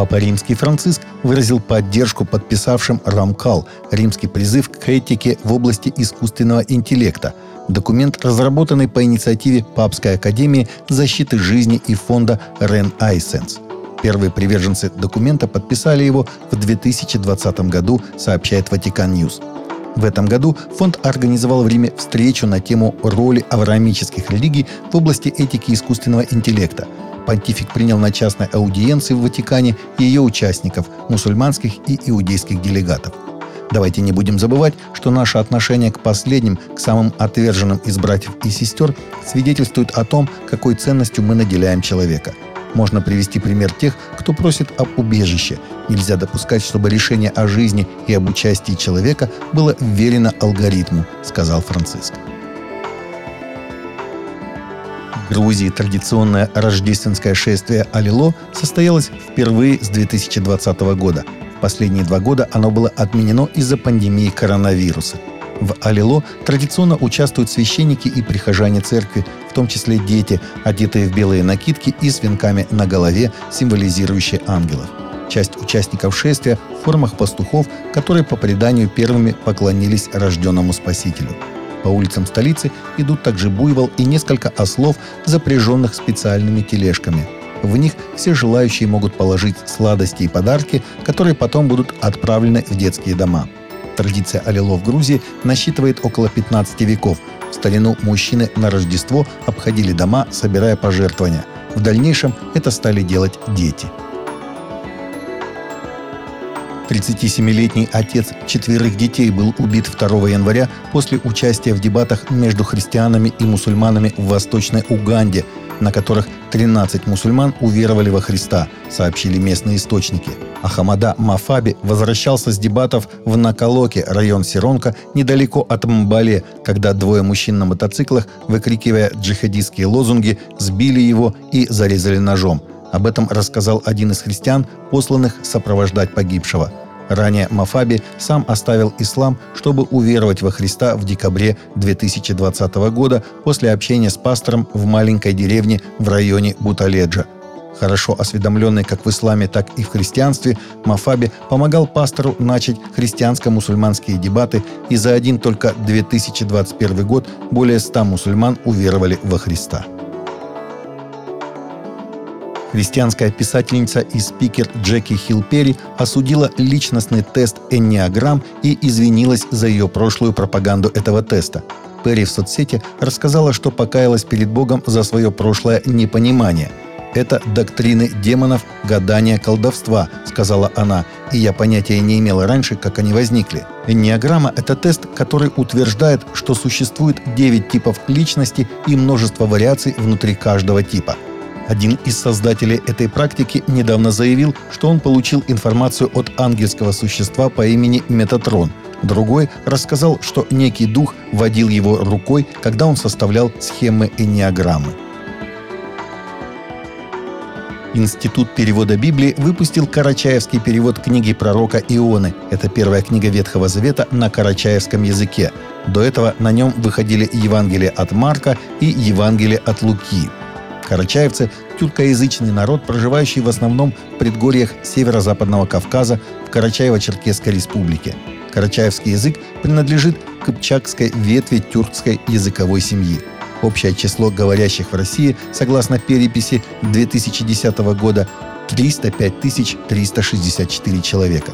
Папа Римский Франциск выразил поддержку подписавшим Rome Call – римский призыв к этике в области искусственного интеллекта. Документ, разработанный по инициативе Папской академии защиты жизни и фонда Рен Айсенс. Первые приверженцы документа подписали его в 2020 году, сообщает Vatican News. В этом году фонд организовал в Риме встречу на тему роли авраамических религий в области этики искусственного интеллекта. Понтифик принял на частной аудиенции в Ватикане ее участников, мусульманских и иудейских делегатов. Давайте не будем забывать, что наше отношение к последним, к самым отверженным из братьев и сестер, свидетельствует о том, какой ценностью мы наделяем человека – можно привести пример тех, кто просит об убежище. Нельзя допускать, чтобы решение о жизни и об участии человека было вверено алгоритму, сказал Франциск. Грузии традиционное рождественское шествие Алило состоялось впервые с 2020 года. Последние два года оно было отменено из-за пандемии коронавируса – в Алило традиционно участвуют священники и прихожане церкви, в том числе дети, одетые в белые накидки и с венками на голове, символизирующие ангелов. Часть участников шествия в формах пастухов, которые по преданию первыми поклонились рожденному Спасителю. По улицам столицы идут также буйвол и несколько ослов, запряженных специальными тележками. В них все желающие могут положить сладости и подарки, которые потом будут отправлены в детские дома – Традиция аллило в Грузии насчитывает около 15 веков. В старину мужчины на Рождество обходили дома, собирая пожертвования. В дальнейшем это стали делать дети. 37-летний отец четверых детей был убит 2 января после участия в дебатах между христианами и мусульманами в Восточной Уганде – на которых 13 мусульман уверовали во Христа, сообщили местные источники. Ахамада Мафаби возвращался с дебатов в Накалоке, район Сиронка, недалеко от Мбале, когда двое мужчин на мотоциклах, выкрикивая джихадистские лозунги, сбили его и зарезали ножом. Об этом рассказал один из христиан, посланных сопровождать погибшего – Ранее Мафаби сам оставил ислам, чтобы уверовать во Христа в декабре 2020 года после общения с пастором в маленькой деревне в районе Буталеджа. Хорошо осведомленный как в исламе, так и в христианстве, Мафаби помогал пастору начать христианско-мусульманские дебаты, и за один только 2021 год более 100 мусульман уверовали во Христа. Христианская писательница и спикер Джеки Хилпери осудила личностный тест Энниаграм и извинилась за ее прошлую пропаганду этого теста. Перри в соцсети рассказала, что покаялась перед Богом за свое прошлое непонимание. «Это доктрины демонов, гадания, колдовства», — сказала она, и я понятия не имела раньше, как они возникли. Энниаграмма — это тест, который утверждает, что существует 9 типов личности и множество вариаций внутри каждого типа — один из создателей этой практики недавно заявил, что он получил информацию от ангельского существа по имени Метатрон. Другой рассказал, что некий дух водил его рукой, когда он составлял схемы энеограммы. Институт перевода Библии выпустил карачаевский перевод книги пророка Ионы. Это первая книга Ветхого Завета на карачаевском языке. До этого на нем выходили Евангелие от Марка и Евангелие от Луки. Карачаевцы – тюркоязычный народ, проживающий в основном в предгорьях северо-западного Кавказа в Карачаево-Черкесской республике. Карачаевский язык принадлежит к кыпчакской ветви тюркской языковой семьи. Общее число говорящих в России, согласно переписи 2010 года, 305 364 человека.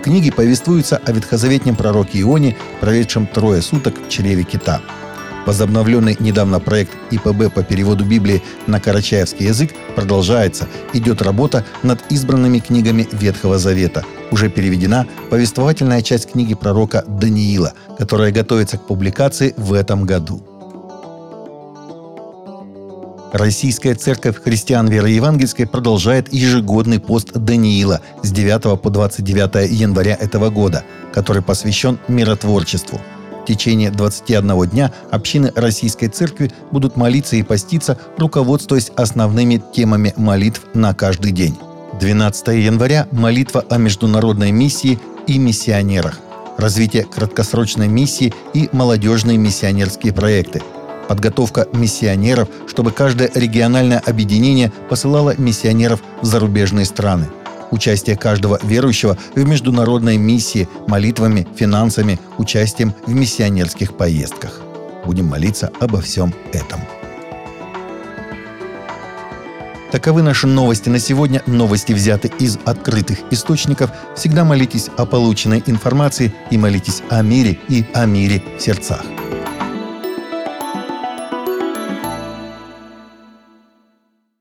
В книге повествуется о ветхозаветнем пророке Ионе, проведшем трое суток в чреве кита – Возобновленный недавно проект ИПБ по переводу Библии на карачаевский язык продолжается. Идет работа над избранными книгами Ветхого Завета. Уже переведена повествовательная часть книги пророка Даниила, которая готовится к публикации в этом году. Российская церковь христиан веры евангельской продолжает ежегодный пост Даниила с 9 по 29 января этого года, который посвящен миротворчеству – в течение 21 дня общины Российской Церкви будут молиться и поститься, руководствуясь основными темами молитв на каждый день. 12 января – молитва о международной миссии и миссионерах, развитие краткосрочной миссии и молодежные миссионерские проекты, подготовка миссионеров, чтобы каждое региональное объединение посылало миссионеров в зарубежные страны – Участие каждого верующего в международной миссии молитвами, финансами, участием в миссионерских поездках. Будем молиться обо всем этом. Таковы наши новости на сегодня. Новости взяты из открытых источников. Всегда молитесь о полученной информации и молитесь о мире и о мире в сердцах.